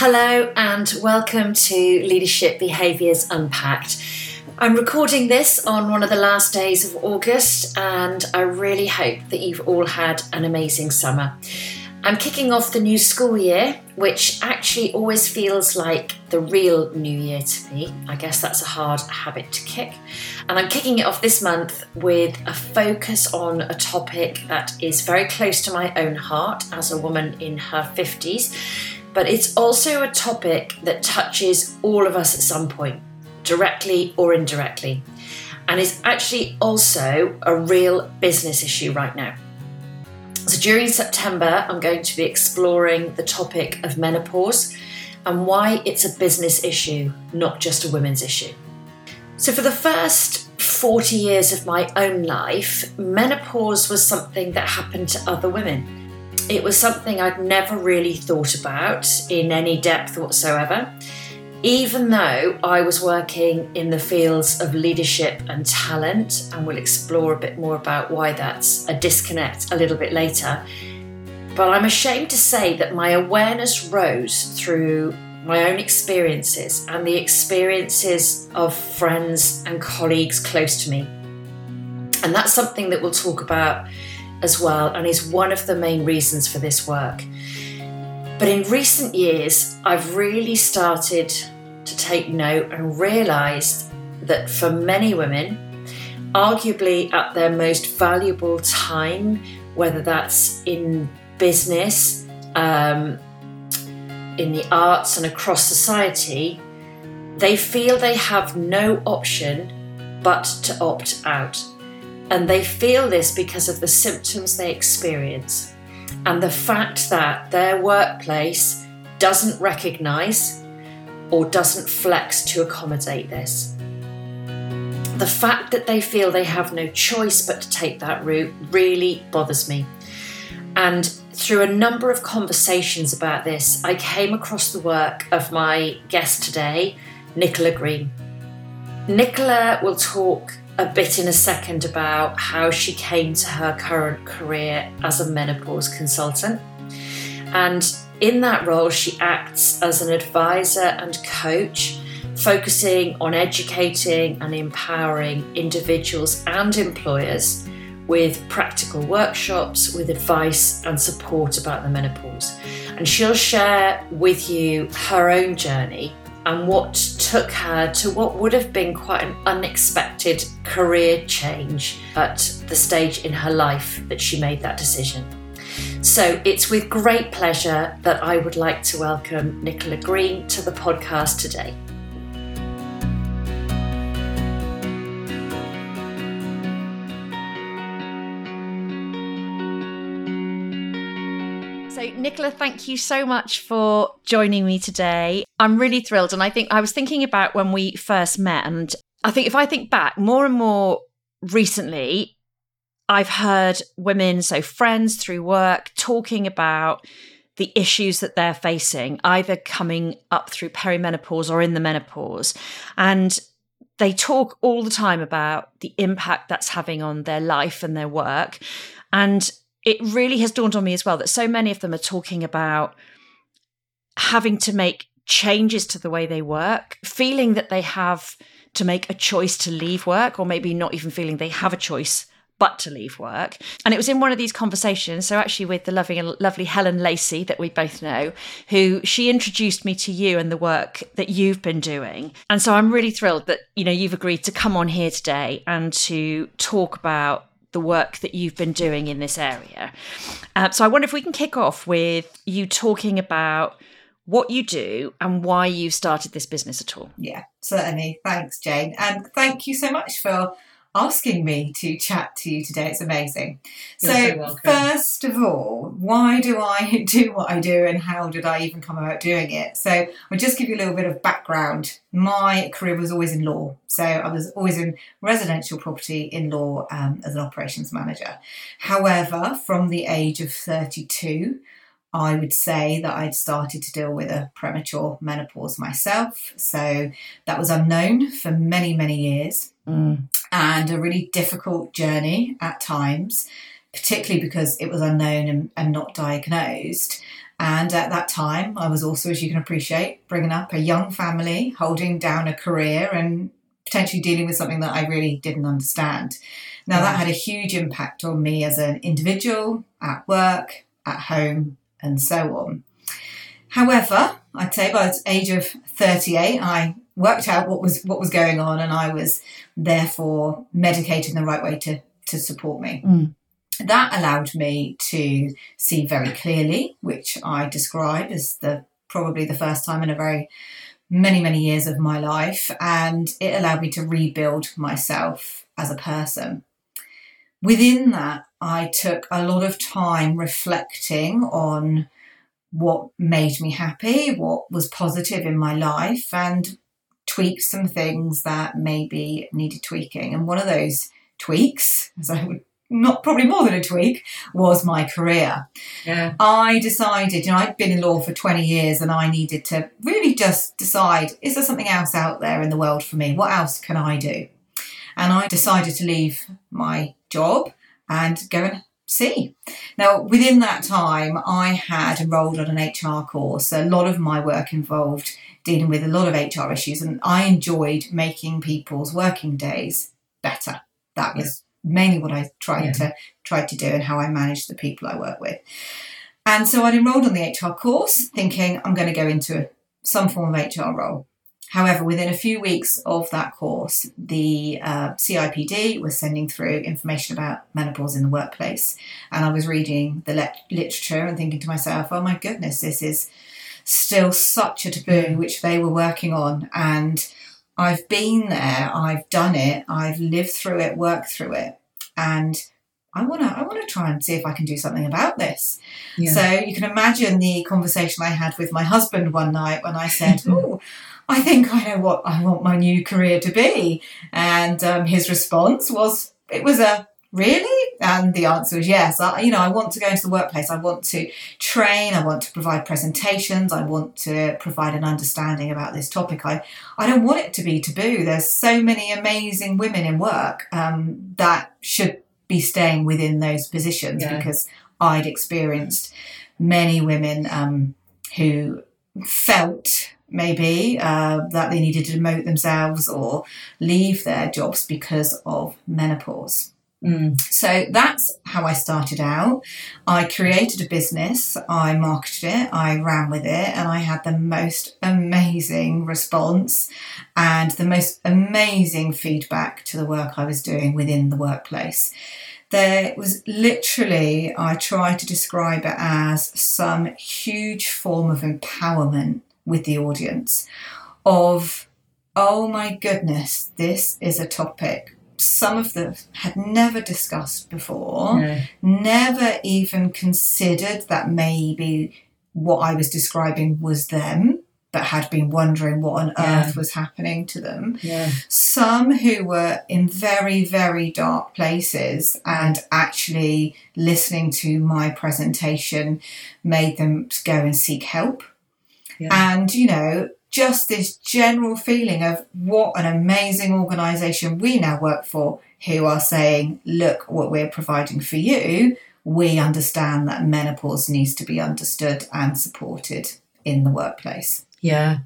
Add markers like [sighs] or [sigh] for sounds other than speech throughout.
Hello, and welcome to Leadership Behaviours Unpacked. I'm recording this on one of the last days of August, and I really hope that you've all had an amazing summer. I'm kicking off the new school year, which actually always feels like the real new year to me. I guess that's a hard habit to kick. And I'm kicking it off this month with a focus on a topic that is very close to my own heart as a woman in her 50s, but it's also a topic that touches all of us at some point, directly or indirectly, and is actually also a real business issue right now. So during September, I'm going to be exploring the topic of menopause and why it's a business issue, not just a women's issue. So, for the first 40 years of my own life, menopause was something that happened to other women. It was something I'd never really thought about in any depth whatsoever even though I was working in the fields of leadership and talent, and we'll explore a bit more about why that's a disconnect a little bit later. But I'm ashamed to say that my awareness rose through my own experiences and the experiences of friends and colleagues close to me. And that's something that we'll talk about as well, and is one of the main reasons for this work. But in recent years, I've really started to take note and realised that for many women, arguably at their most valuable time, whether that's in business, um, in the arts, and across society, they feel they have no option but to opt out. And they feel this because of the symptoms they experience and the fact that their workplace doesn't recognise or doesn't flex to accommodate this. The fact that they feel they have no choice but to take that route really bothers me. And through a number of conversations about this, I came across the work of my guest today, Nicola Green. Nicola will talk a bit in a second about how she came to her current career as a menopause consultant. And in that role, she acts as an advisor and coach, focusing on educating and empowering individuals and employers with practical workshops, with advice and support about the menopause. And she'll share with you her own journey and what took her to what would have been quite an unexpected career change at the stage in her life that she made that decision. So it's with great pleasure that I would like to welcome Nicola Green to the podcast today. So, Nicola, thank you so much for joining me today. I'm really thrilled. And I think I was thinking about when we first met, and I think if I think back more and more recently, I've heard women, so friends through work, talking about the issues that they're facing, either coming up through perimenopause or in the menopause. And they talk all the time about the impact that's having on their life and their work. And it really has dawned on me as well that so many of them are talking about having to make changes to the way they work, feeling that they have to make a choice to leave work, or maybe not even feeling they have a choice but to leave work. And it was in one of these conversations, so actually with the lovely, lovely Helen Lacey that we both know, who she introduced me to you and the work that you've been doing. And so I'm really thrilled that, you know, you've agreed to come on here today and to talk about the work that you've been doing in this area. Uh, so I wonder if we can kick off with you talking about what you do and why you started this business at all. Yeah, certainly. Thanks, Jane. And thank you so much for asking me to chat to you today. It's amazing. You're so, so first of all, why do I [laughs] do what I do and how did I even come about doing it? So I'll just give you a little bit of background. My career was always in law. So I was always in residential property in law um, as an operations manager. However, from the age of 32, I would say that I'd started to deal with a premature menopause myself. So that was unknown for many, many years mm. And a really difficult journey at times particularly because it was unknown and, and not diagnosed. And at that time, I was also, as you can appreciate, bringing up a young family, holding down a career, and potentially dealing with something that I really didn't understand. Now, that had a huge impact on me as an individual, at work, at home, and so on. However, I'd say by the age of 38, I worked out what was what was going on, and I was therefore medicated in the right way to to support me. Mm. That allowed me to see very clearly, which I describe as the probably the first time in a very many many years of my life, and it allowed me to rebuild myself as a person. Within that, I took a lot of time reflecting on what made me happy, what was positive in my life, and tweaked some things that maybe needed tweaking. And one of those tweaks, as I would not probably more than a tweak, was my career. Yeah. I decided, you know, I'd been in law for 20 years and I needed to really just decide is there something else out there in the world for me? What else can I do? And I decided to leave my job and go and see. Now, within that time, I had enrolled on an HR course. A lot of my work involved dealing with a lot of HR issues, and I enjoyed making people's working days better. That was mainly what I tried yeah. to tried to do and how I managed the people I work with. And so I'd enrolled on the HR course, thinking I'm going to go into some form of HR role. However, within a few weeks of that course, the uh, CIPD was sending through information about menopause in the workplace. And I was reading the le- literature and thinking to myself, oh my goodness, this is still such a taboo, which they were working on. And I've been there, I've done it, I've lived through it, worked through it. And I want to I want to try and see if I can do something about this. Yeah. So you can imagine the conversation I had with my husband one night when I said, [laughs] "Oh, I think I know what I want my new career to be. And um, his response was, it was a really? And the answer was yes. I, you know, I want to go into the workplace. I want to train. I want to provide presentations. I want to provide an understanding about this topic. I, I don't want it to be taboo. There's so many amazing women in work um, that should be staying within those positions yeah. because I'd experienced many women um, who felt maybe uh, that they needed to demote themselves or leave their jobs because of menopause. Mm. So that's how I started out. I created a business, I marketed it, I ran with it, and I had the most amazing response and the most amazing feedback to the work I was doing within the workplace. There was literally, I try to describe it as some huge form of empowerment with the audience of, oh my goodness, this is a topic some of them had never discussed before, no. never even considered that maybe what I was describing was them, but had been wondering what on yeah. earth was happening to them. Yeah. Some who were in very, very dark places and actually listening to my presentation made them go and seek help. Yeah. And, you know, just this general feeling of what an amazing organisation we now work for who are saying, look, what we're providing for you, we understand that menopause needs to be understood and supported in the workplace. Yeah.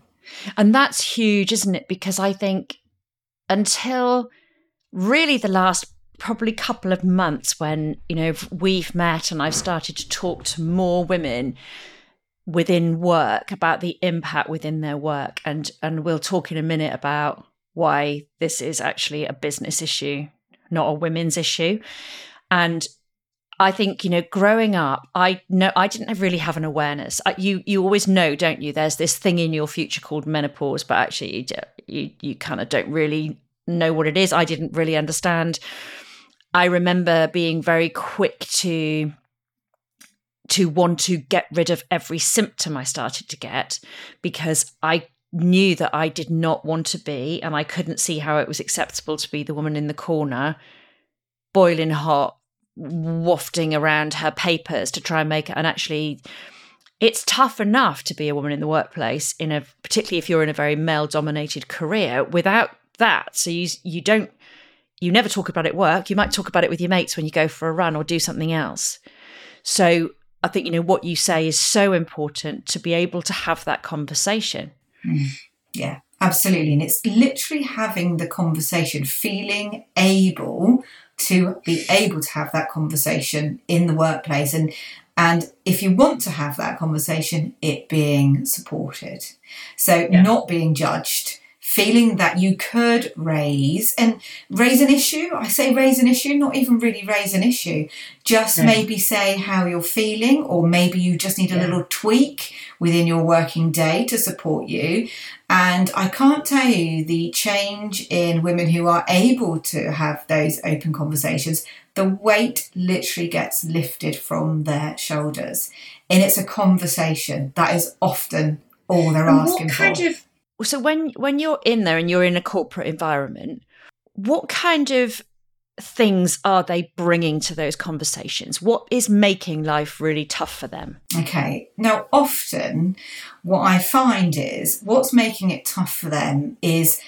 And that's huge, isn't it? Because I think until really the last probably couple of months when, you know, we've met and I've started to talk to more women within work about the impact within their work and and we'll talk in a minute about why this is actually a business issue not a women's issue and I think you know, growing up, I know I didn't really have an awareness. you you always know, don't you? There's this thing in your future called menopause, but actually, you you, you kind of don't really know what it is. I didn't really understand. I remember being very quick to to want to get rid of every symptom I started to get because I knew that I did not want to be, and I couldn't see how it was acceptable to be the woman in the corner, boiling hot, wafting around her papers to try and make it. And actually, it's tough enough to be a woman in the workplace, in a particularly if you're in a very male-dominated career, without that. So you you don't you never talk about it at work. You might talk about it with your mates when you go for a run or do something else. So I think, you know, what you say is so important to be able to have that conversation. Mm. Yeah, absolutely. And it's literally having the conversation, feeling able to be able to have that conversation in the workplace and and if you want to have that conversation it being supported so yeah. not being judged feeling that you could raise and raise an issue. I say raise an issue, not even really raise an issue, just maybe say how you're feeling, or maybe you just need a yeah. little tweak within your working day to support you. And I can't tell you the change in women who are able to have those open conversations. The weight literally gets lifted from their shoulders. And it's a conversation that is often all they're and asking what kind for. Of so when when you're in there and you're in a corporate environment, what kind of things are they bringing to those conversations? What is making life really tough for them? Okay. Now, often what I find is what's making it tough for them is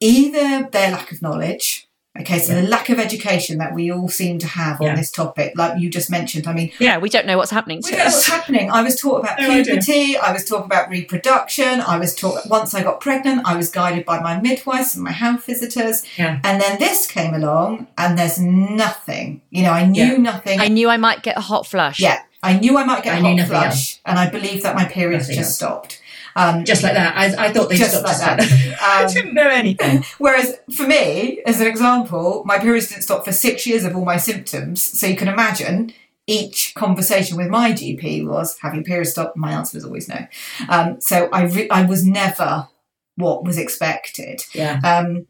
either their lack of knowledge, Okay, so yeah. the lack of education that we all seem to have on yeah. this topic, like you just mentioned. I mean, yeah, we don't know what's happening. we don't us. know what's happening. I was taught about [laughs] no, puberty. I, I, was taught about reproduction. I was taught once I got pregnant. I was guided by my midwives and my health visitors. Yeah. And then this came along, and there's nothing. You know, I knew nothing. I knew I might get a hot flush. Yeah, I knew I might get I a hot flush, else. and I believed that my periods nothing just else. stopped. Um, just like that. I, I thought they just like that. [laughs] Um, I [laughs] didn't know anything. Whereas for me, as an example, my periods didn't stop for six years of all my symptoms. So you can imagine each conversation with my GP was, "Have your period stopped?" My answer was always no. Um, so I re- I was never what was expected. Yeah. Um,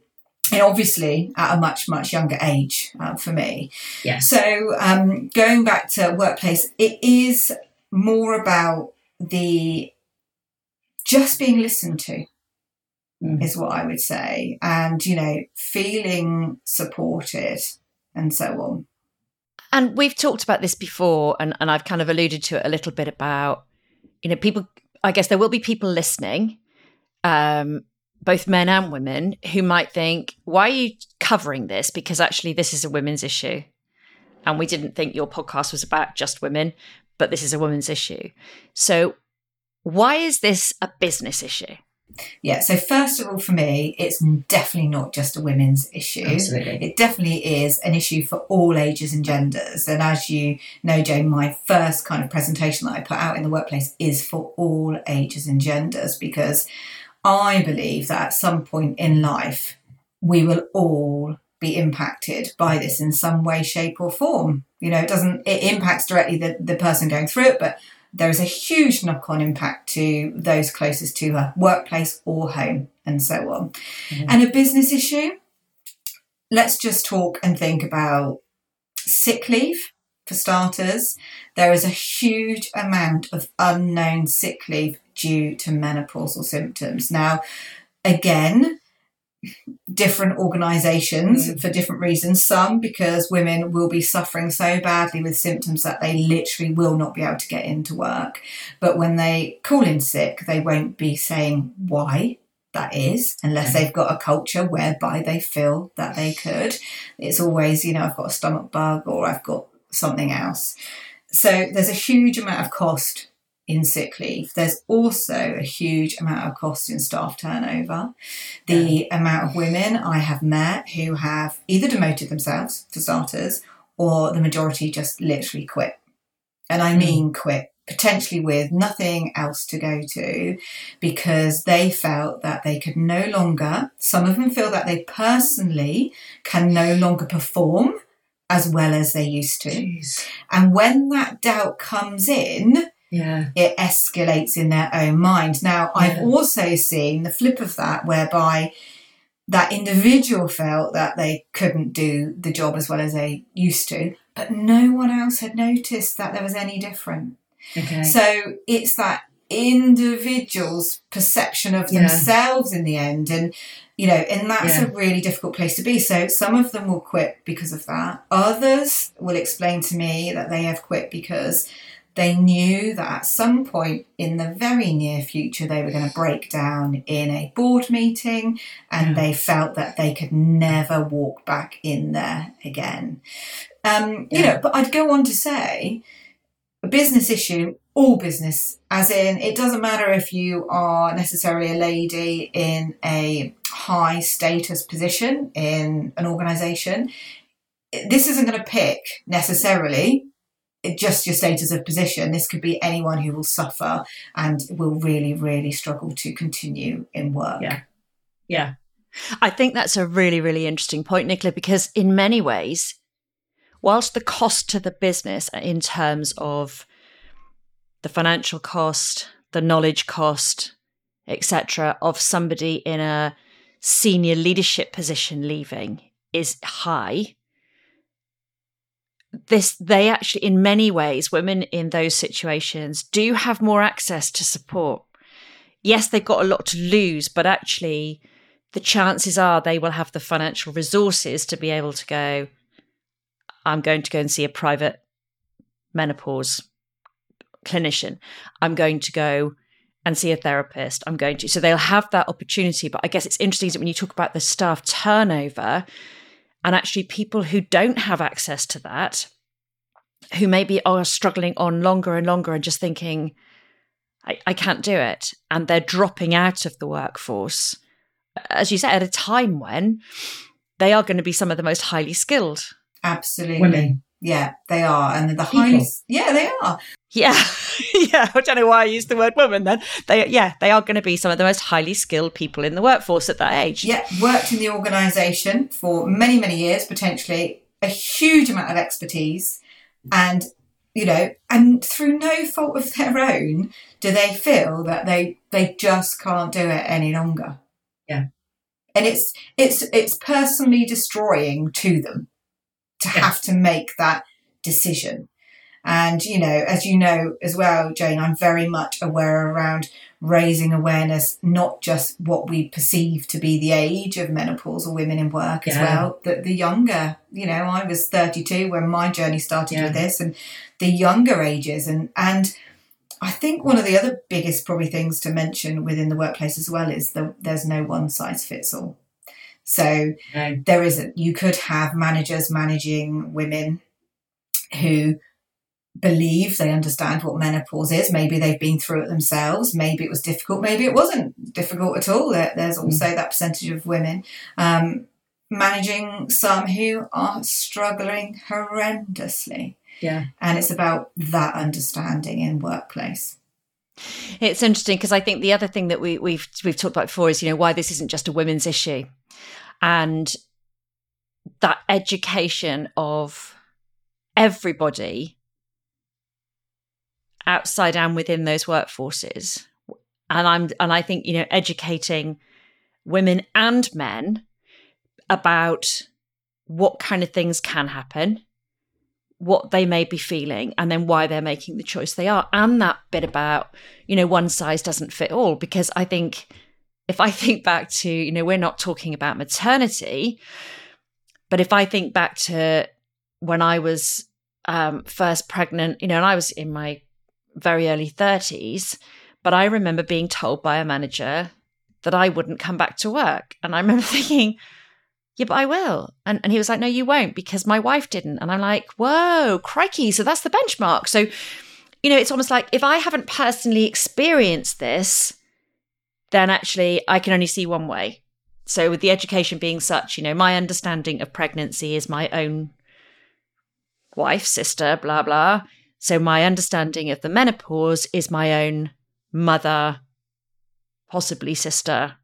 and obviously at a much much younger age uh, for me. Yeah. So um, going back to workplace, it is more about the just being listened to mm. is what I would say. And, you know, feeling supported and so on. And we've talked about this before, and, and I've kind of alluded to it a little bit about, you know, people, I guess there will be people listening, um, both men and women, who might think, why are you covering this? Because actually, this is a women's issue. And we didn't think your podcast was about just women, but this is a women's issue. So, why is this a business issue? Yeah, so first of all, for me, it's definitely not just a women's issue. Absolutely. It definitely is an issue for all ages and genders. And as you know, Jane, my first kind of presentation that I put out in the workplace is for all ages and genders because I believe that at some point in life, we will all be impacted by this in some way, shape, or form. You know, it doesn't, it impacts directly the, the person going through it, but there is a huge knock on impact to those closest to her, workplace or home, and so on. Mm-hmm. And a business issue, let's just talk and think about sick leave for starters. There is a huge amount of unknown sick leave due to menopausal symptoms. Now, again, different organisations mm. for different reasons. Some because women will be suffering so badly with symptoms that they literally will not be able to get into work. But when they call in sick, they won't be saying why that is, unless they've got a culture whereby they feel that they could. It's always, you know, I've got a stomach bug or I've got something else. So there's a huge amount of cost in sick leave. There's also a huge amount of cost in staff turnover. The yeah. amount of women I have met who have either demoted themselves, for starters, or the majority just literally quit. And I hmm. mean quit, potentially with nothing else to go to because they felt that they could no longer, some of them feel that they personally can no longer perform as well as they used to. Jeez. And when that doubt comes in, yeah. it escalates in their own mind. Now, yeah. I've also seen the flip of that, whereby that individual felt that they couldn't do the job as well as they used to, but no one else had noticed that there was any different. Okay. So it's that individual's perception of yeah. themselves in the end and you know and that's yeah. a really difficult place to be so some of them will quit because of that others will explain to me that they have quit because they knew that at some point in the very near future they were going to break down in a board meeting and Yeah. they felt that they could never walk back in there again. Um, you Yeah. know, but I'd go on to say a business issue, all business, as in it doesn't matter if you are necessarily a lady in a high status position in an organization. This isn't going to pick necessarily just your status of position. This could be anyone who will suffer and will really, really struggle to continue in work. Yeah. Yeah. I think that's a really, really interesting point, Nicola, because in many ways, whilst the cost to the business in terms of the financial cost, the knowledge cost, etc., of somebody in a senior leadership position leaving is high, this they actually in many ways women in those situations do have more access to support. Yes they've got a lot to lose but actually the chances are they will have the financial resources to be able to go i'm going to go and see a private menopause clinician. I'm going to go and see a therapist. I'm going to so they'll have that opportunity. But i guess it's interesting that when you talk about the staff turnover and actually people who don't have access to that who maybe are struggling on longer and longer and just thinking I, I can't do it and they're dropping out of the workforce uh, as you said at a time when they are going to be some of the most highly skilled Absolutely. Women. Yeah, they are. And the highest. yeah, they are. yeah [laughs] yeah i don't know why i used the word woman then they yeah they are going to be some of the most highly skilled people in the workforce at that age Yeah, worked in the organisation for many, many years, potentially a huge amount of expertise, and you know, and through no fault of their own, do they feel that they they just can't do it any longer. Yeah. and it's it's it's personally destroying to them to have to make that decision. And, you know, as you know as well, Jane, I'm very much aware around raising awareness, not just what we perceive to be the age of menopause or women in work as well, that the younger, you know, I was 32 when my journey started Yeah. with this and the younger ages. And, and I think one of the other biggest probably things to mention within the workplace as well is that there's no one size fits all. So No. there isn't. You could have managers managing women who believe they understand what menopause is. Maybe they've been through it themselves. Maybe it was difficult. Maybe it wasn't difficult at all. There, there's also that percentage of women um, managing some who are struggling horrendously. Yeah. And it's about that understanding in workplace. It's interesting because I think the other thing that we, we've we've talked about before is you know why this isn't just a women's issue, and that education of everybody outside and within those workforces, and I'm and I think you know educating women and men about what kind of things can happen what they may be feeling and then why they're making the choice they are. And that bit about you know one size doesn't fit all because i think if i think back to you know we're not talking about maternity but if i think back to when i was um, first pregnant you know and i was in my very early 30s but i remember being told by a manager that i wouldn't come back to work and i remember [laughs] thinking yeah, but I will. And, and he was like, no, you won't because my wife didn't. And I'm like, whoa, crikey. So that's the benchmark. So, you know, it's almost like if I haven't personally experienced this, then actually I can only see one way. So, with the education being such, you know, my understanding of pregnancy is my own wife, sister, blah, blah. So, my understanding of the menopause is my own mother, possibly sister,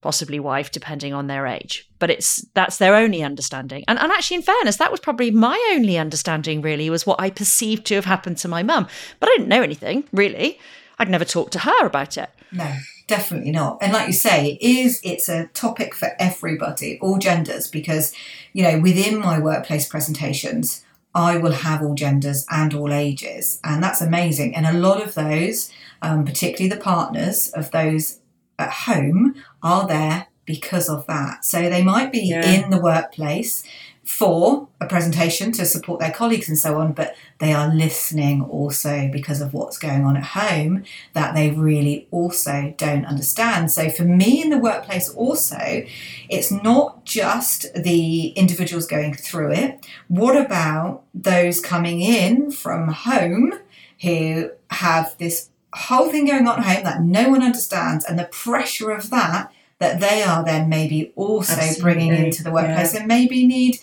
possibly wife, depending on their age. But it's that's their only understanding. And and actually, in fairness, that was probably my only understanding. Really, was what I perceived to have happened to my mum. But I didn't know anything really. I'd never talked to her about it. No, definitely not. And like you say, it is it's a topic for everybody, all genders, because you know within my workplace presentations, I will have all genders and all ages, and that's amazing. And a lot of those, um, particularly the partners of those at home, are there because of that. So they might be Yeah. in the workplace for a presentation to support their colleagues and so on, but they are listening also because of what's going on at home that they really also don't understand. So for me in the workplace, also, it's not just the individuals going through it. What about those coming in from home who have this whole thing going on at home that no one understands and the pressure of that? That they are then maybe also Absolutely. bringing into the workplace and maybe need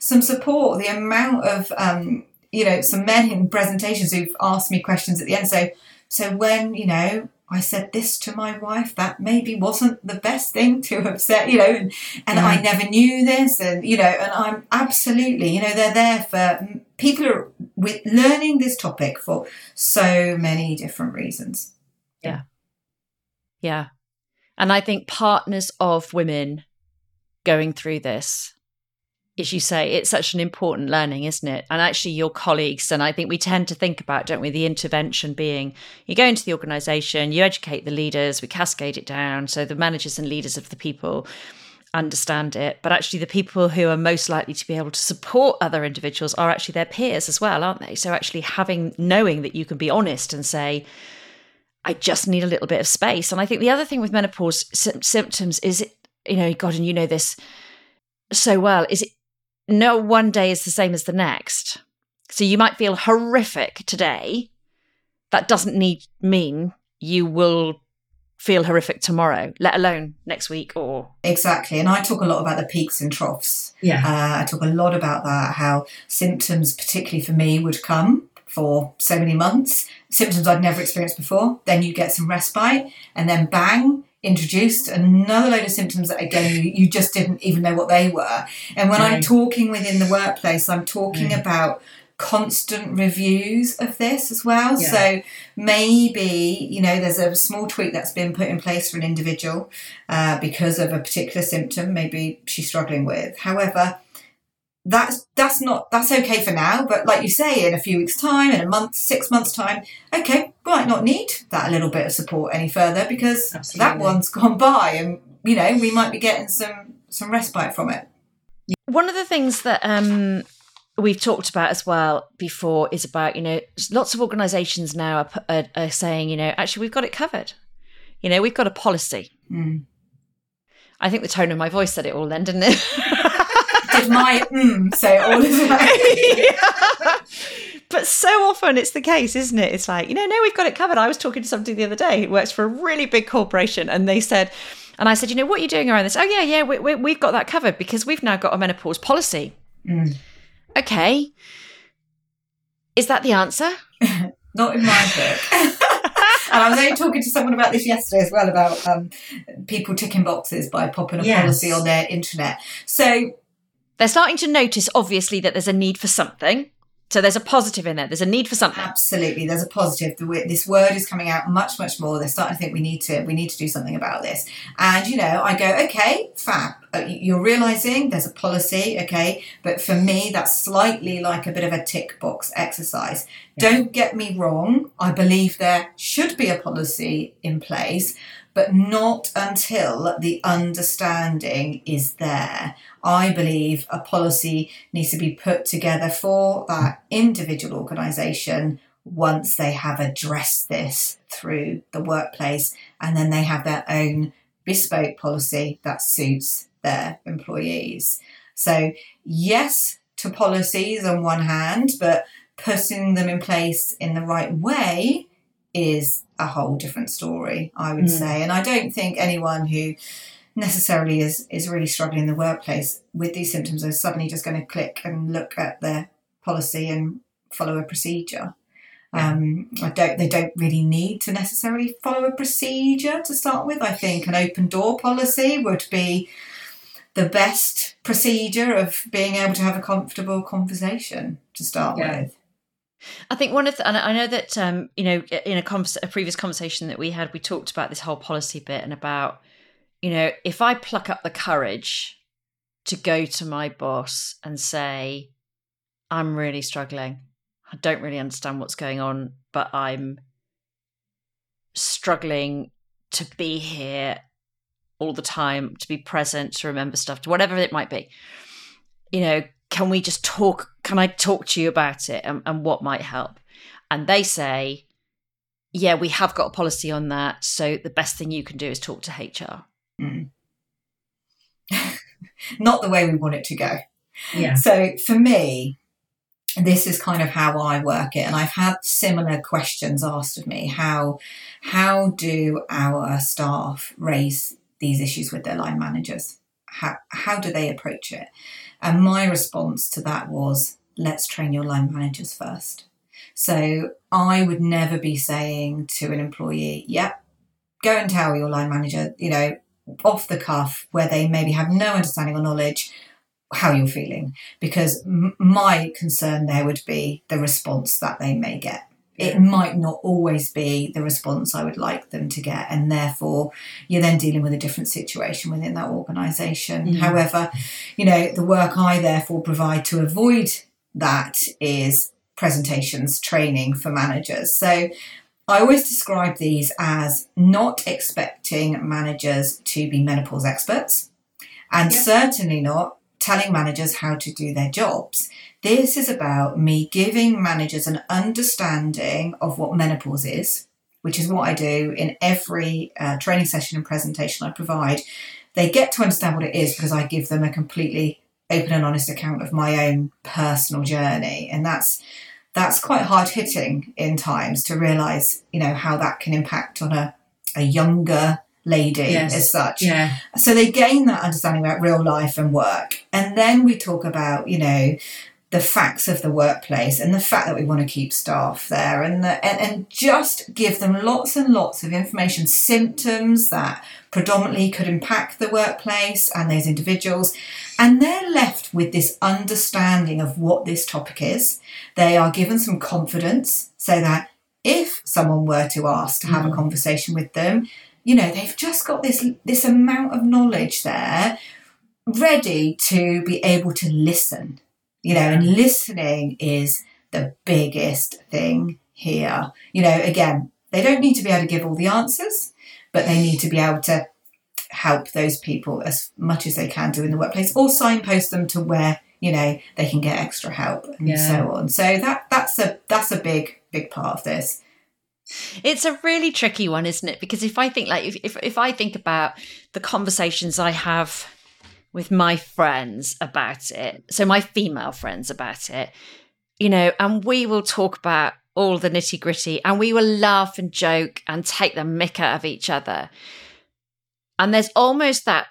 some support. The amount of um, you know some men in presentations who've asked me questions at the end. So so when you know I said this to my wife, that maybe wasn't the best thing to have said. You know, and, and I never knew this, and you know, and I'm absolutely you know they're there for people are with learning this topic for so many different reasons. Yeah, yeah. And I think partners of women going through this, as you say, it's such an important learning, isn't it? And actually, your colleagues, and I think we tend to think about, don't we, the intervention being you go into the organization, you educate the leaders, we cascade it down. So the managers and leaders of the people understand it. But actually, the people who are most likely to be able to support other individuals are actually their peers as well, aren't they? So actually, having, knowing that you can be honest and say, I just need a little bit of space. And I think the other thing with menopause sy- symptoms is, it, you know, God, and you know this so well, is it no one day is the same as the next. So you might feel horrific today. That doesn't need mean you will feel horrific tomorrow, let alone next week or Exactly, and I talk a lot about the peaks and troughs. Yeah. Uh, I talk a lot about that, how symptoms, particularly for me, would come for so many months, symptoms I'd never experienced before. Then you get some respite, and then bang, introduced another load of symptoms that again you, you just didn't even know what they were. And when I'm talking within the workplace, I'm talking Right. about constant reviews of this as well. Yeah. So maybe, you know, there's a small tweak that's been put in place for an individual uh, because of a particular symptom maybe she's struggling with. However, that's that's not that's okay for now, but like you say, in a few weeks' time, in a month, six months' time, okay, might not need that little bit of support any further because that one's [laughs] gone by, and you know we might be getting some some respite from it. One of the things that um, we've talked about as well before is about, you know, lots of organizations now are, are, are saying, you know, actually, we've got it covered. You know, we've got a policy. Mm. I think the tone of my voice said it all then, didn't it? [laughs] Did my mm say all of that? [laughs] but so often it's the case, isn't it? It's like, you know, no, we've got it covered. I was talking to somebody the other day who works for a really big corporation, and they said, and I said, you know, what are you doing around this? Oh, yeah, yeah, we, we, we've got that covered because we've now got a menopause policy. Mm. Okay. Is that the answer? [laughs] Not in my book. [laughs] and I was only talking to someone about this yesterday as well about um, people ticking boxes by popping a Yes. policy on their internet. So They're starting to notice, obviously, that there's a need for something. So there's a positive in there. There's a need for something. Absolutely, there's a positive. The This word is coming out much, much more. They're starting to think we need to, we need to do something about this. And you know, I go, okay, fab. Uh, You're realizing there's a policy, okay, but for me, that's slightly like a bit of a tick box exercise. Don't get me wrong. I believe there should be a policy in place, but not until the understanding is there. I believe a policy needs to be put together for that individual organisation once they have addressed this through the workplace and then they have their own bespoke policy that suits their employees. So, yes to policies on one hand, but putting them in place in the right way is a whole different story, I would Mm. say. And I don't think anyone who necessarily is is really struggling in the workplace with these symptoms are suddenly just going to click and look at their policy and follow a procedure. Um, I don't. They don't really need to necessarily follow a procedure to start with. I think an open door policy would be the best procedure of being able to have a comfortable conversation to start Yeah. with. I think one of the, and I know that um, you know in a, a previous conversation that we had, we talked about this whole policy bit and about you know if I pluck up the courage to go to my boss and say I'm really struggling, I don't really understand what's going on, but I'm struggling to be here all the time, to be present, to remember stuff, to whatever it might be. You know, can we just talk? Can I talk to you about it and, and what might help? And they say, yeah, we have got a policy on that. So the best thing you can do is talk to HR. Mm. [laughs] Not the way we want it to go. Yeah. So for me, this is kind of how I work it, and I've had similar questions asked of me. How how do our staff raise these issues with their line managers? How how do they approach it? And my response to that was, let's train your line managers first. So I would never be saying to an employee, yep, go and tell your line manager, you know, off the cuff, where they maybe have no understanding or knowledge, how you're feeling. Because m- my concern there would be the response that they may get. It might not always be the response I would like them to get, and therefore you're then dealing with a different situation within that organisation. Mhm. However, you know, the work I therefore provide to avoid that is presentations training for managers. So I always describe these as not expecting managers to be menopause experts and certainly not telling managers how to do their jobs. This is about me giving managers an understanding of what menopause is, which is what I do in every uh, training session and presentation I provide. They get to understand what it is because I give them a completely open and honest account of my own personal journey, and that's that's quite hard hitting in times to realize, you know, how that can impact on a a younger lady Yes. as such. Yeah. So they gain that understanding about real life and work. And then we talk about, you know, the facts of the workplace and the fact that we want to keep staff there and, the, and and just give them lots and lots of information, symptoms that predominantly could impact the workplace and those individuals. And they're left with this understanding of what this topic is. They are given some confidence so that if someone were to ask to have a Mhm. conversation with them, you know, they've just got this this amount of knowledge there ready to be able to listen. You know, and listening is the biggest thing here. You know, again, they don't need to be able to give all the answers, but they need to be able to help those people as much as they can do in the workplace or signpost them to where you know they can get extra help and Yeah. so on so that that's a that's a big big part of this It's a really tricky one, isn't it? Because if I think like if, if if I think about the conversations I have with my friends about it, so my female friends about it, you know, and we will talk about all the nitty gritty and we will laugh and joke and take the mick out of each other. And there's almost that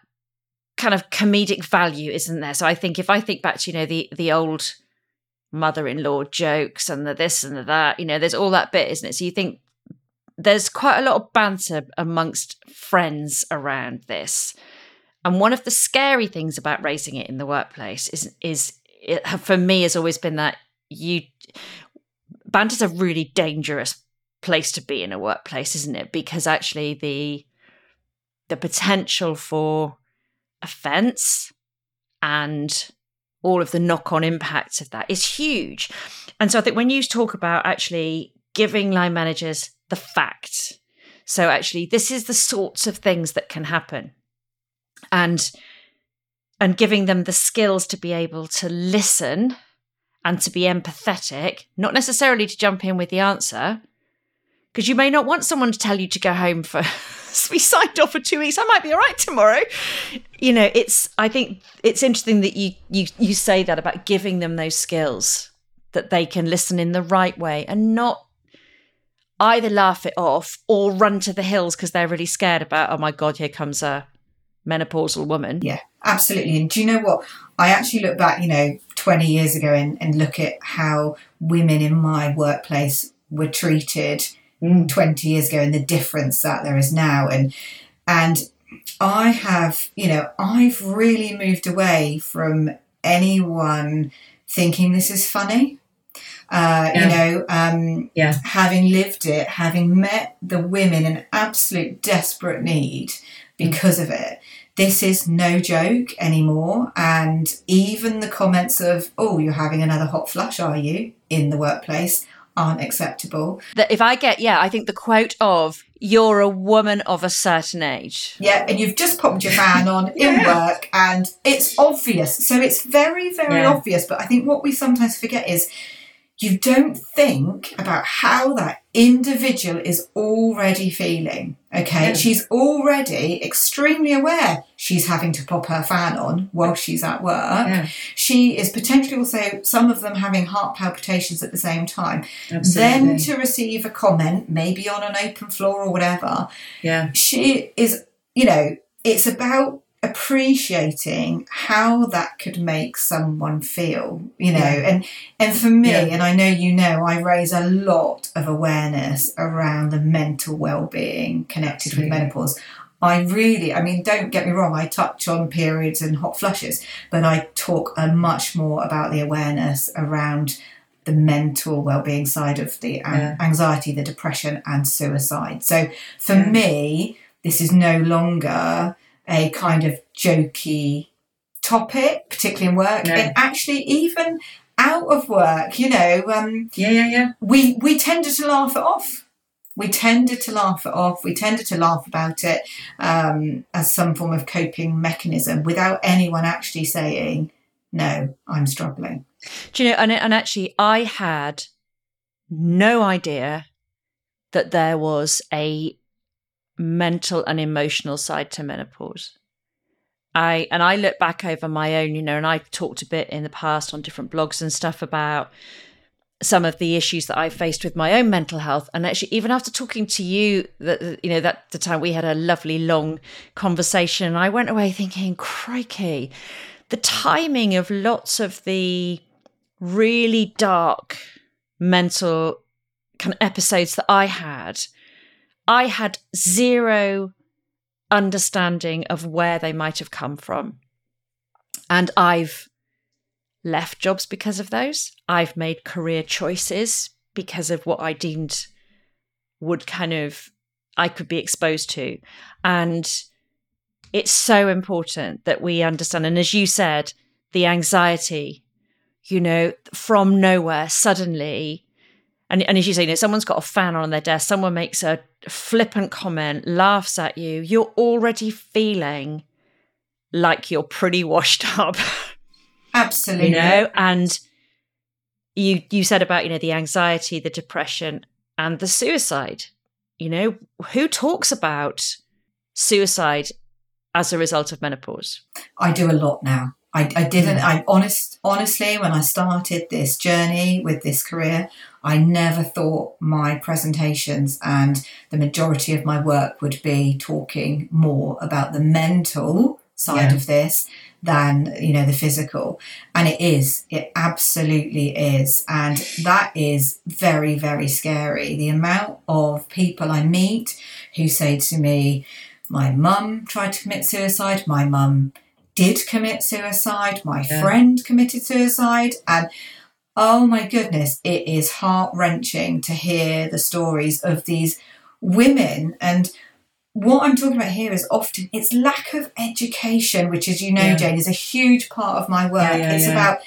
kind of comedic value, isn't there? So I think if I think back to, you know, the the old mother-in-law jokes and the this and the that, you know, there's all that bit, isn't it? So you think there's quite a lot of banter amongst friends around this. And one of the scary things about raising it in the workplace is is it, for me has always been that you banter's a really dangerous place to be in a workplace, isn't it? Because actually the the potential for offense and all of the knock-on impacts of that is huge. And so I think when you talk about actually giving line managers the fact, so actually this is the sorts of things that can happen. And and giving them the skills to be able to listen and to be empathetic, not necessarily to jump in with the answer, because you may not want someone to tell you to go home for [laughs] be signed off for two weeks. I might be all right tomorrow. You know, it's. I think it's interesting that you you you say that about giving them those skills that they can listen in the right way and not either laugh it off or run to the hills because they're really scared about. Oh my god, here comes a menopausal woman. Yeah, absolutely. And do you know what? I actually look back, you know, 20 years ago and, and look at how women in my workplace were treated Mm. 20 years ago and the difference that there is now. And, and I have, you know, I've really moved away from anyone thinking this is funny. Uh, You know, um, Yeah. having lived it, having met the women in absolute desperate need because of it, this is no joke anymore. And even the comments of, oh, you're having another hot flush, are you, in the workplace? Aren't acceptable. That if I get, yeah, I think the quote of "You're a woman of a certain age." Yeah, and you've just popped your fan on [laughs] in work, and it's obvious. So it's very, very Yeah. obvious. But I think what we sometimes forget is you don't think about how that individual is already feeling. Okay, Yeah. she's already extremely aware she's having to pop her fan on while she's at work. Yeah. She is potentially also some of them having heart palpitations at the same time. Absolutely. Then to receive a comment, maybe on an open floor or whatever, yeah. she is, you know, it's about appreciating how that could make someone feel, you know, Yeah. and and for me, Yeah. and I know you know, I raise a lot of awareness around the mental well-being connected with menopause. I really, I mean, don't get me wrong, I touch on periods and hot flushes, but I talk a much more about the awareness around the mental well-being side of the Yeah. anxiety, the depression, and suicide. So for me, this is no longer a kind of jokey topic, particularly in work, No. and actually even out of work. You know, um, Yeah, yeah, yeah. we we tended to laugh it off. We tended to laugh it off. We tended to laugh about it um, as some form of coping mechanism without anyone actually saying, "No, I'm struggling." Do you know? And, and actually, I had no idea that there was a mental and emotional side to menopause. I and I look back over my own, you know, and I've talked a bit in the past on different blogs and stuff about some of the issues that I faced with my own mental health. And actually, even after talking to you, that you know, that the time we had a lovely long conversation, I went away thinking, crikey, the timing of lots of the really dark mental kind of episodes that I had, I had zero understanding of where they might have come from. And I've left jobs because of those. I've made career choices because of what I deemed would kind of I could be exposed to. And it's so important that we understand. And as you said, the anxiety, you know, from nowhere, suddenly, and, and as you say, you know, someone's got a fan on their desk, someone makes a flippant comment, laughs at you, you're already feeling like you're pretty washed up [laughs] Absolutely. you know and you you said about you know the anxiety the depression and the suicide you know who talks about suicide as a result of menopause I do a lot now. I, I didn't. Hmm. I honest, honestly, when I started this journey with this career, I never thought my presentations and the majority of my work would be talking more about the mental side Yeah. of this than you know the physical and it is it absolutely is and that is very very scary the amount of people i meet who say to me my mum tried to commit suicide my mum did commit suicide my Yeah. friend committed suicide and oh my goodness it is heart-wrenching to hear the stories of these women and what I'm talking about here is often it's lack of education, which, as you know, Yeah. Jane, is a huge part of my work. Yeah, it's about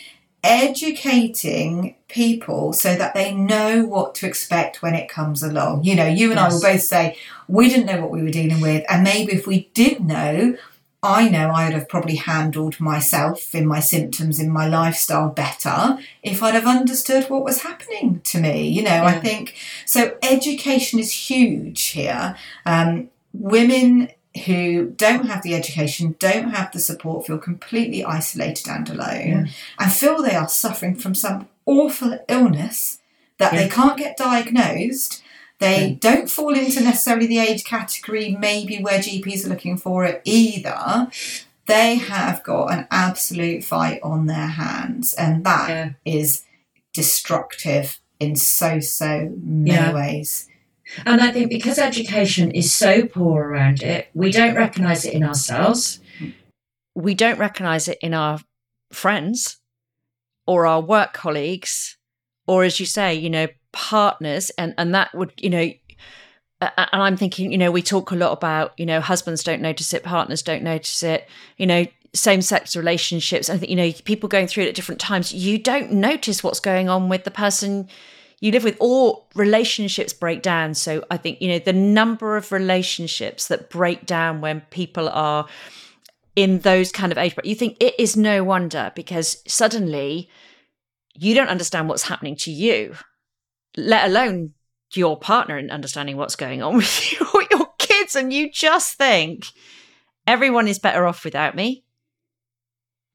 educating people so that they know what to expect when it comes along. You know, you and I will both say we didn't know what we were dealing with, and maybe if we did know, I know I would have probably handled myself in my symptoms in my lifestyle better if I'd have understood what was happening to me. You know, I think so. Education is huge here. Um, women who don't have the education, don't have the support, feel completely isolated and alone, and feel they are suffering from some awful illness that they can't get diagnosed. They don't fall into necessarily the age category, maybe where GPs are looking for it either. They have got an absolute fight on their hands, and that is Yeah. destructive in so, so many Yeah. ways. And I think because education is so poor around it, we don't recognise it in ourselves. we don't recognize it in our friends or our work colleagues or as you say you know partners and and that would you know and i'm thinking you know we talk a lot about you know husbands don't notice it partners don't notice it you know same sex relationships i think you know people going through it at different times. You don't notice what's going on with the person you live with or relationships break down. So i think you know the number of relationships that break down when people are in those kind of age but you think it is no wonder because suddenly you don't understand what's happening to you let alone your partner and understanding what's going on [laughs] with you or your kids and you just think everyone is better off without me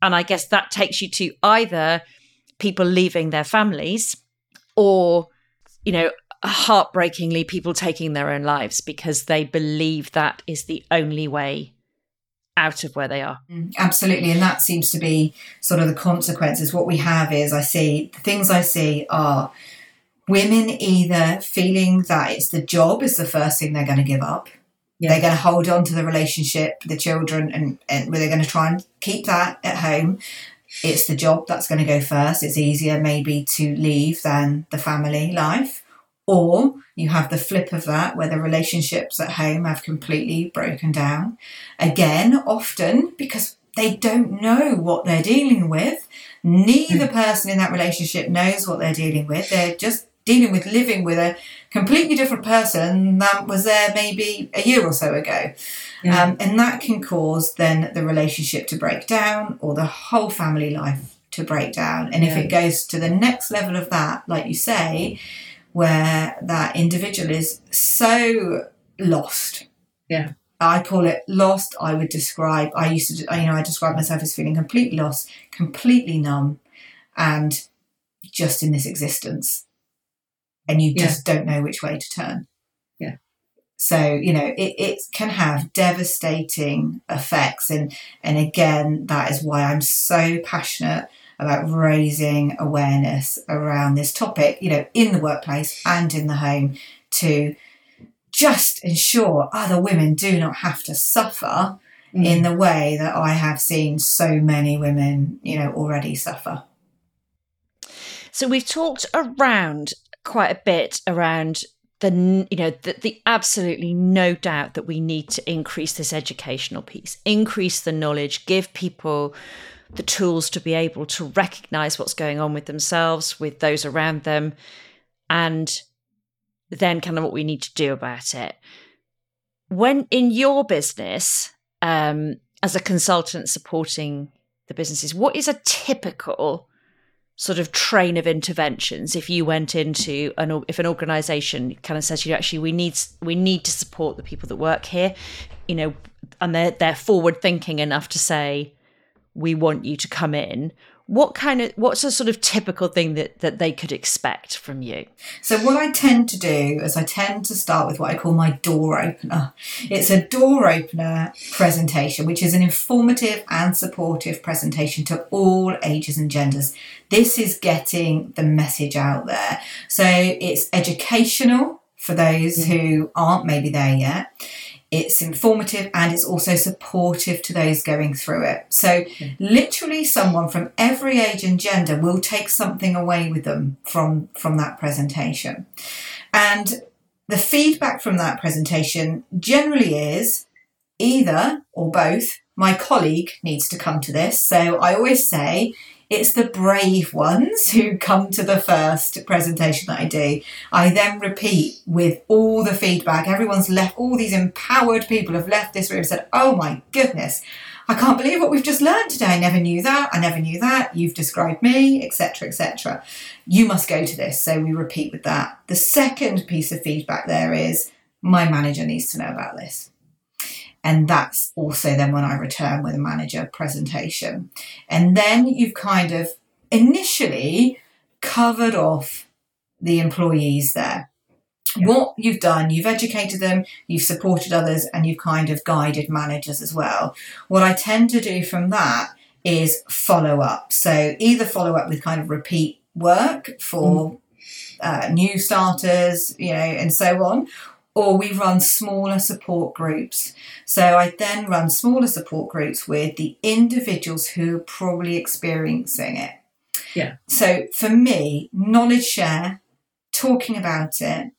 and i guess that takes you to either people leaving their families or you know heartbreakingly people taking their own lives because they believe that is the only way out of where they are Mm, Absolutely, and that seems to be sort of the consequences. What we have is, I see the things I see are women either feeling that it's the job is the first thing they're going to give up. Yeah. They're going to hold on to the relationship, the children, and, and they're going to try and keep that at home. It's the job that's going to go first. It's easier maybe to leave than the family life. Or you have the flip of that where the relationships at home have completely broken down. Again, often because they don't know what they're dealing with. Neither hmm. person in that relationship knows what they're dealing with. They're just dealing with living with a completely different person that was there maybe a year or so ago. Yeah. Um, and that can cause then the relationship to break down or the whole family life to break down. And if it goes to the next level of that, like you say, where that individual is so lost. Yeah. I call it lost. I would describe, I used to, you know, I describe myself as feeling completely lost, completely numb, and just in this existence. And you Yeah. just don't know which way to turn. Yeah. So, you know, it, it can have devastating effects. And, and again, that is why I'm so passionate about raising awareness around this topic, you know, in the workplace and in the home to just ensure other women do not have to suffer Mm. in the way that I have seen so many women, you know, already suffer. So we've talked around quite a bit around the you know the, the absolutely no doubt that we need to increase this educational piece, increase the knowledge, give people the tools to be able to recognize what's going on with themselves, with those around them, and then kind of what we need to do about it. When in your business, um, as a consultant supporting the businesses, what is a typical sort of train of interventions if you went into an if an organization kind of says you actually we need we need to support the people that work here you know and they're they're forward thinking enough to say we want you to come in what kind of what's a sort of typical thing that that they could expect from you So, what I tend to do is I tend to start with what I call my door opener. It's a door opener presentation, which is an informative and supportive presentation to all ages and genders. This is getting the message out there. So, it's educational for those who aren't maybe there yet. It's informative and it's also supportive to those going through it. So, literally, someone from every age and gender will take something away with them from, from that presentation. And the feedback from that presentation generally is either or both my colleague needs to come to this. So, I always say it's the brave ones who come to the first presentation that I do. I then repeat with all the feedback. Everyone's left, all these empowered people have left this room and said, Oh my goodness, I can't believe what we've just learned today. I never knew that. I never knew that. You've described me, etc., etc. You must go to this. So we repeat with that. The second piece of feedback there is my manager needs to know about this. And that's also then when I return with a manager presentation. And then you've kind of initially covered off the employees there. What you've done, you've educated them, you've supported others, and you've kind of guided managers as well. What I tend to do from that is follow up. So either follow up with kind of repeat work for uh, new starters, you know, and so on, or we run smaller support groups. So I then run smaller support groups with the individuals who are probably experiencing it. Yeah. So for me, knowledge share, talking about it,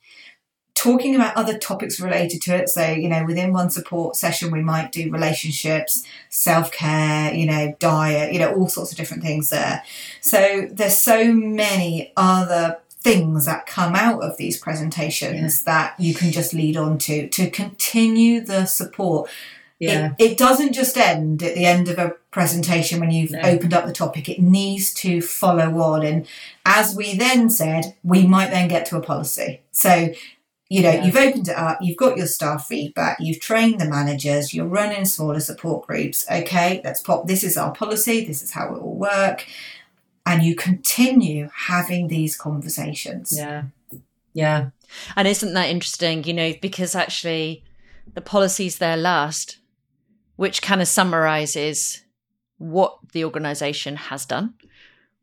talking about other topics related to it. So, you know, within one support session, we might do relationships, self care, you know, diet, you know, all sorts of different things there. So there's so many other things that come out of these presentations that you can just lead on to to continue the support. Yeah. It, it doesn't just end at the end of a presentation when you've No. opened up the topic. It needs to follow on. And as we then said, we might then get to a policy. So, you know, Yeah. you've opened it up, you've got your staff feedback, you've trained the managers, you're running smaller support groups. Okay, let's pop this is our policy, this is how it will work. And you continue having these conversations. Yeah. Yeah. And isn't that interesting? You know, because actually the policies there last, which kind of summarizes what the organization has done,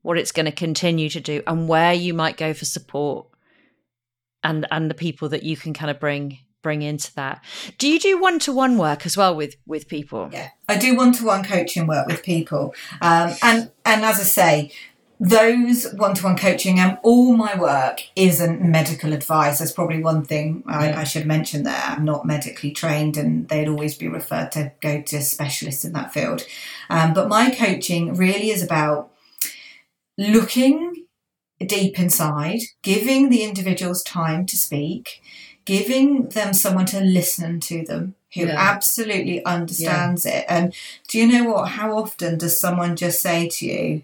what it's going to continue to do, and where you might go for support and and the people that you can kind of bring bring into that. Do you do one to one work as well with with people? Yeah, I do one-to-one coaching work with people, um, and and as I say, those one-to-one coaching and all my work isn't medical advice. That's probably one thing I, I should mention there. I'm not medically trained, and they'd always be referred to go to specialists in that field. Um, but my coaching really is about looking deep inside, giving the individuals time to speak, giving them someone to listen to them who Yeah. absolutely understands it. And do you know what? How often does someone just say to you,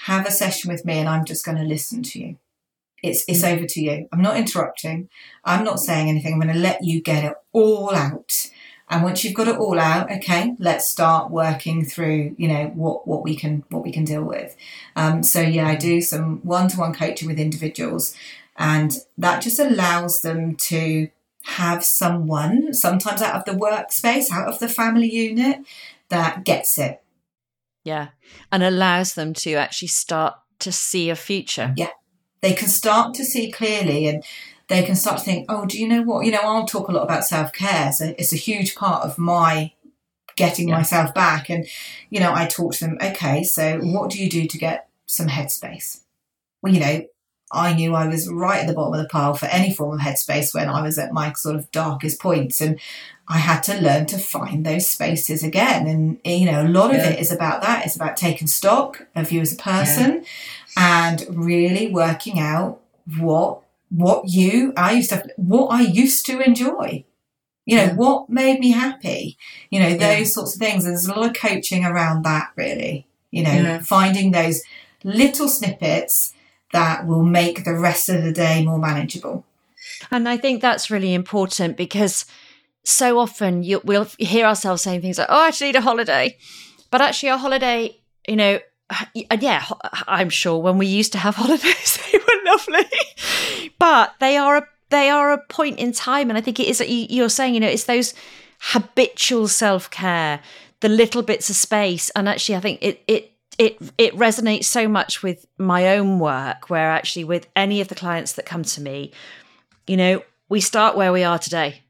have a session with me and I'm just going to listen to you? It's, it's Mm. over to you. I'm not interrupting. I'm not saying anything. I'm going to let you get it all out. And once you've got it all out, okay, let's start working through, you know, what, what we can what we can deal with. Um, so yeah, I do some one-to-one coaching with individuals, and that just allows them to have someone, sometimes out of the workspace, out of the family unit, that gets it. Yeah. And allows them to actually start to see a future. Yeah. They can start to see clearly and they can start to think, oh, do you know what? You know, I'll talk a lot about self care. So it's a huge part of my getting Yeah. myself back. And, you know, I talk to them, okay, so what do you do to get some headspace? Well, you know, I knew I was right at the bottom of the pile for any form of headspace when I was at my sort of darkest points. And I had to learn to find those spaces again. And, you know, a lot of it is about that. It's about taking stock of you as a person and really working out what what you I used to what I used to enjoy. You know, Yeah. what made me happy. You know, those Yeah. sorts of things. There's a lot of coaching around that really. You know, Yeah. finding those little snippets that will make the rest of the day more manageable. And I think that's really important because so often you, we'll hear ourselves saying things like, "Oh, I actually need a holiday," but actually, a holiday, you know, [sighs] and yeah, I'm sure when we used to have [laughs] holidays, they were lovely, [laughs] but they are a they are a point in time, and I think it is. you- You're saying, you know, it's those habitual self care, the little bits of space, and actually, I think it it it it resonates so much with my own work, where actually with any of the clients that come to me, you know, we start where we are today.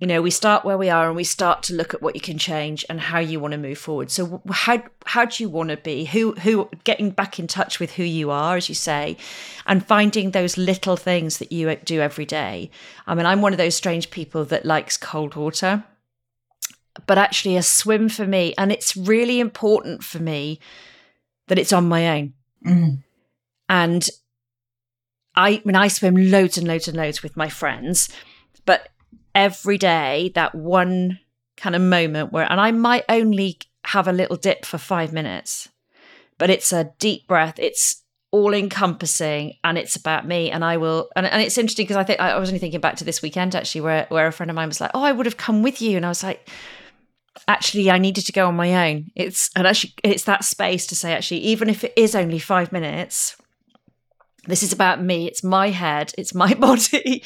You know, we start where we are and we start to look at what you can change and how you want to move forward. So how how do you want to be? Who who getting back in touch with who you are as you say and finding those little things that you do every day. I mean, I'm one of those strange people that likes cold water. But actually a swim for me and it's really important for me that it's on my own. Mm. And I mean, I swim loads and loads and loads with my friends, but every day, that one kind of moment where, and I might only have a little dip for five minutes, but it's a deep breath. It's all encompassing and it's about me. And I will, and, and it's interesting because I think I was only thinking back to this weekend actually, where, where a friend of mine was like, Oh, I would have come with you. And I was like, actually i needed to go on my own it's and actually it's that space to say actually even if it is only five minutes this is about me it's my head it's my [laughs] body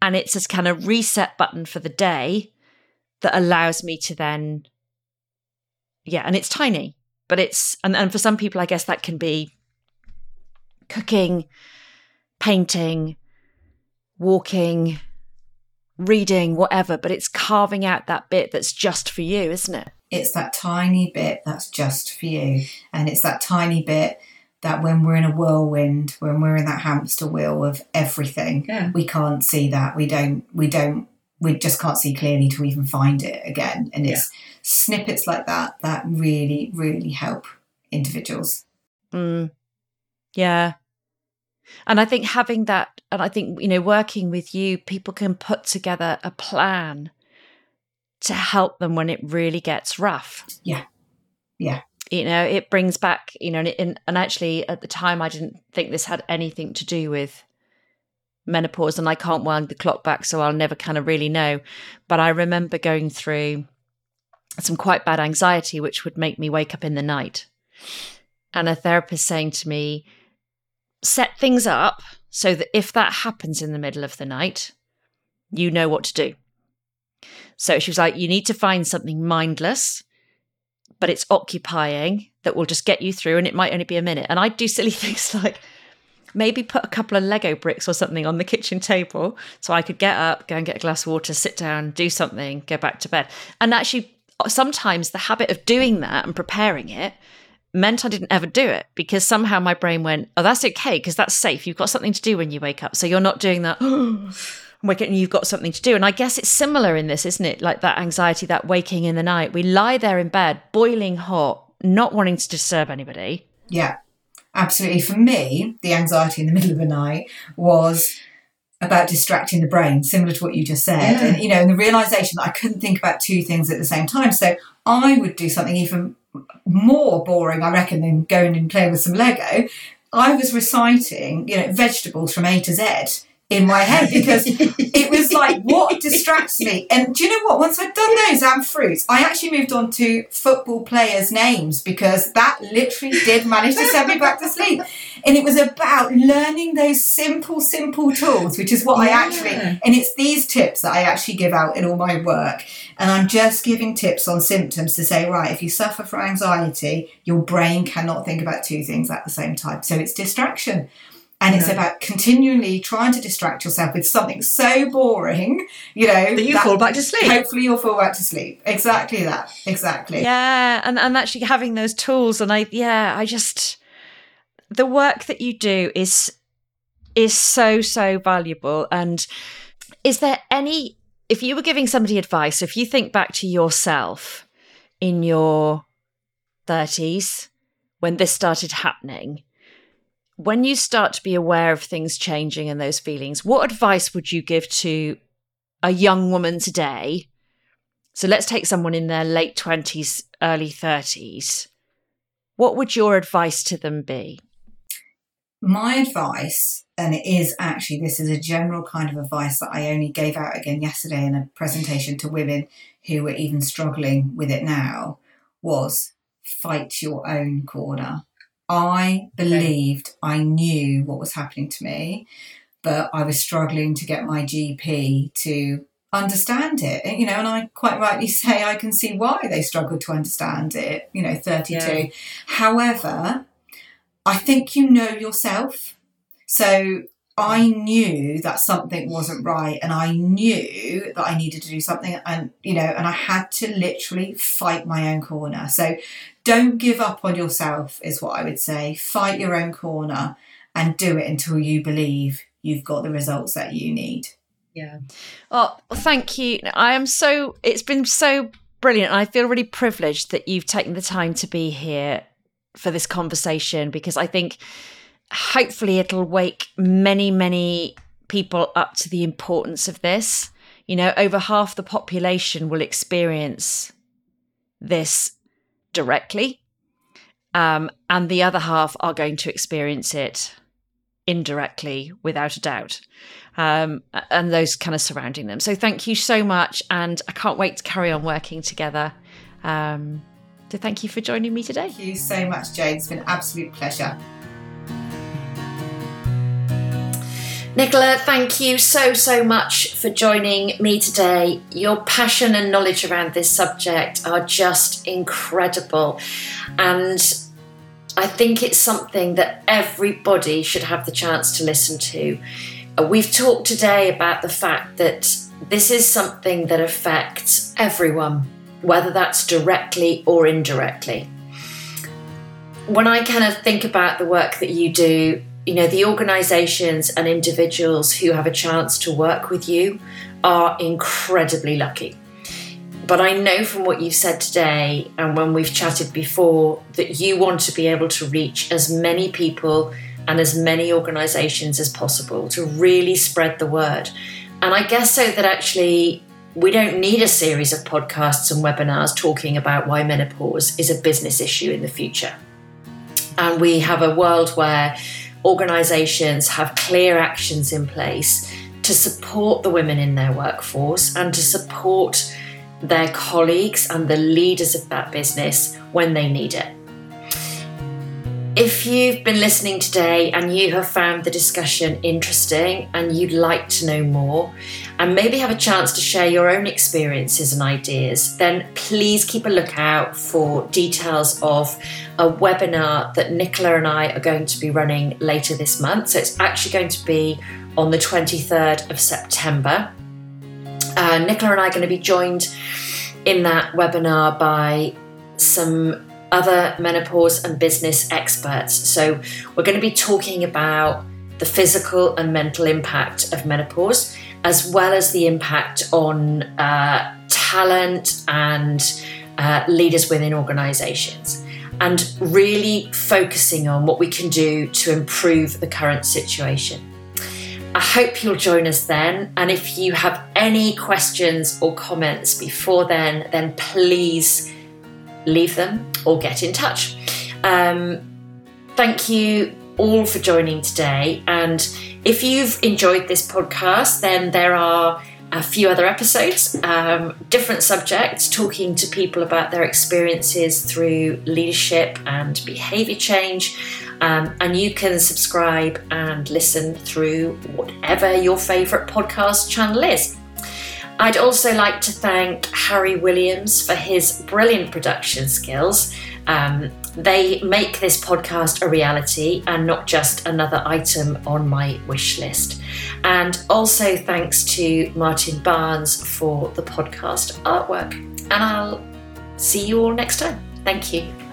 and it's this kind of reset button for the day that allows me to then yeah and it's tiny but it's and, and for some people i guess that can be cooking painting walking reading whatever but it's carving out that bit that's just for you isn't it It's that tiny bit that's just for you. And it's that tiny bit that when we're in a whirlwind, when we're in that hamster wheel of everything, Yeah. we can't see that. We don't, we don't, we just can't see clearly to even find it again. And it's snippets like that that really, really help individuals. Mm. Yeah. And I think having that, and I think, you know, working with you, people can put together a plan to help them when it really gets rough. Yeah. Yeah. You know, it brings back, you know, and, and actually at the time, I didn't think this had anything to do with menopause, and I can't wind the clock back, so I'll never kind of really know. But I remember going through some quite bad anxiety, which would make me wake up in the night. And a therapist saying to me, set things up so that if that happens in the middle of the night, you know what to do. So she was like, you need to find something mindless, but it's occupying that will just get you through, and it might only be a minute. And I do silly [laughs] things like maybe put a couple of Lego bricks or something on the kitchen table so I could get up, go and get a glass of water, sit down, do something, go back to bed. And actually, sometimes the habit of doing that and preparing it meant I didn't ever do it because somehow my brain went, oh, that's okay because that's safe. You've got something to do when you wake up. So you're not doing that. [gasps] Oh, waking you've got something to do. And I guess it's similar in this, isn't it? Like that anxiety, that waking in the night. We lie there in bed, boiling hot, not wanting to disturb anybody. Yeah, absolutely. For me, the anxiety in the [laughs] middle of the night was about distracting the brain, similar to what you just said. Yeah. And, you know, and the realization that I couldn't think about two things at the same time. So I would do something even more boring, I reckon, than going and playing with some Lego. I was reciting, you know, vegetables from A to Z in my head [laughs] because it was like what distracts me? And do you know what? Once i'd done those and fruits i actually moved on to football players names because that literally did manage to send me back to sleep. And it was about learning those simple simple tools which is what yeah. i actually and it's these tips that i actually give out in all my work. And i'm just giving tips on symptoms to say right if you suffer from anxiety your brain cannot think about two things at the same time. So it's distraction and it's about continually trying to distract yourself with something so boring, you know, that you that fall back to sleep. Hopefully, you'll fall back to sleep. Exactly that. Exactly. Yeah, and and actually having those tools, and I yeah, I just the work that you do is is so so valuable. And is there any if you were giving somebody advice, if you think back to yourself in your thirties when this started happening when you start to be aware of things changing and those feelings, what advice would you give to a young woman today? So let's take someone in their late 20s, early 30s. What would your advice to them be? My advice, and it is actually, this is a general kind of advice that I only gave out again yesterday in a presentation to women who were even struggling with it now, was fight your own corner I believed I knew what was happening to me, but I was struggling to get my GP to understand it. You know, and I quite rightly [laughs] say I can see why they struggled to understand it, you know, 32. Yeah. However, I think you know yourself. So I knew that something wasn't right and I knew that I needed to do something and you know and I had to literally fight my own corner. So don't give up on yourself is what I would say. Fight your own corner and do it until you believe you've got the results that you need. Yeah. Oh, thank you. I am so it's been so brilliant. I feel really privileged that you've taken the time to be here for this conversation because I think hopefully it'll wake many, many people up to the importance of this. You know, over half the population will experience this directly, um, and the other half are going to experience it indirectly, without a doubt, um, and those kind of surrounding them. So, thank you so much, and I can't wait to carry on working together. Um, so, thank you for joining me today. Thank you so much, Jane. It's been an absolute pleasure. Nicola, thank you so, so much for joining me today. Your passion and knowledge around this subject are just incredible. And I think it's something that everybody should have the chance to listen to. Uh, we've talked today about the fact that this is something that affects everyone, whether that's directly or indirectly. When I kind of think about the work that you do, you know, the organizations and individuals who have a chance to work with you are incredibly lucky. But I know from what you've said today and when we've chatted before that you want to be able to reach as many people and as many organisations as possible to really spread the word. And I guess so that actually we don't need a series of podcasts and webinars talking about why menopause is a business issue in the future. And we have a world where organisations have clear actions in place to support the women in their workforce and to support their colleagues and the leaders of that business when they need it. If you've been listening today and you have found the discussion interesting and you'd like to know more, and maybe have a chance to share your own experiences and ideas, then please keep a lookout for details of a webinar that Nicola and I are going to be running later this month. So it's actually going to be on the 23rd of September. Uh, Nicola and I are going to be joined in that webinar by some other menopause and business experts. So, we're going to be talking about the physical and mental impact of menopause, as well as the impact on uh, talent and uh, leaders within organizations, and really focusing on what we can do to improve the current situation. I hope you'll join us then. And if you have any questions or comments before then, then please leave them or get in touch. Um, thank you all for joining today. And if you've enjoyed this podcast, then there are a few other episodes, um, different subjects, talking to people about their experiences through leadership and behaviour change. Um, and you can subscribe and listen through whatever your favourite podcast channel is. I'd also like to thank Harry Williams for his brilliant production skills. Um, they make this podcast a reality and not just another item on my wish list. And also thanks to Martin Barnes for the podcast artwork. And I'll see you all next time. Thank you.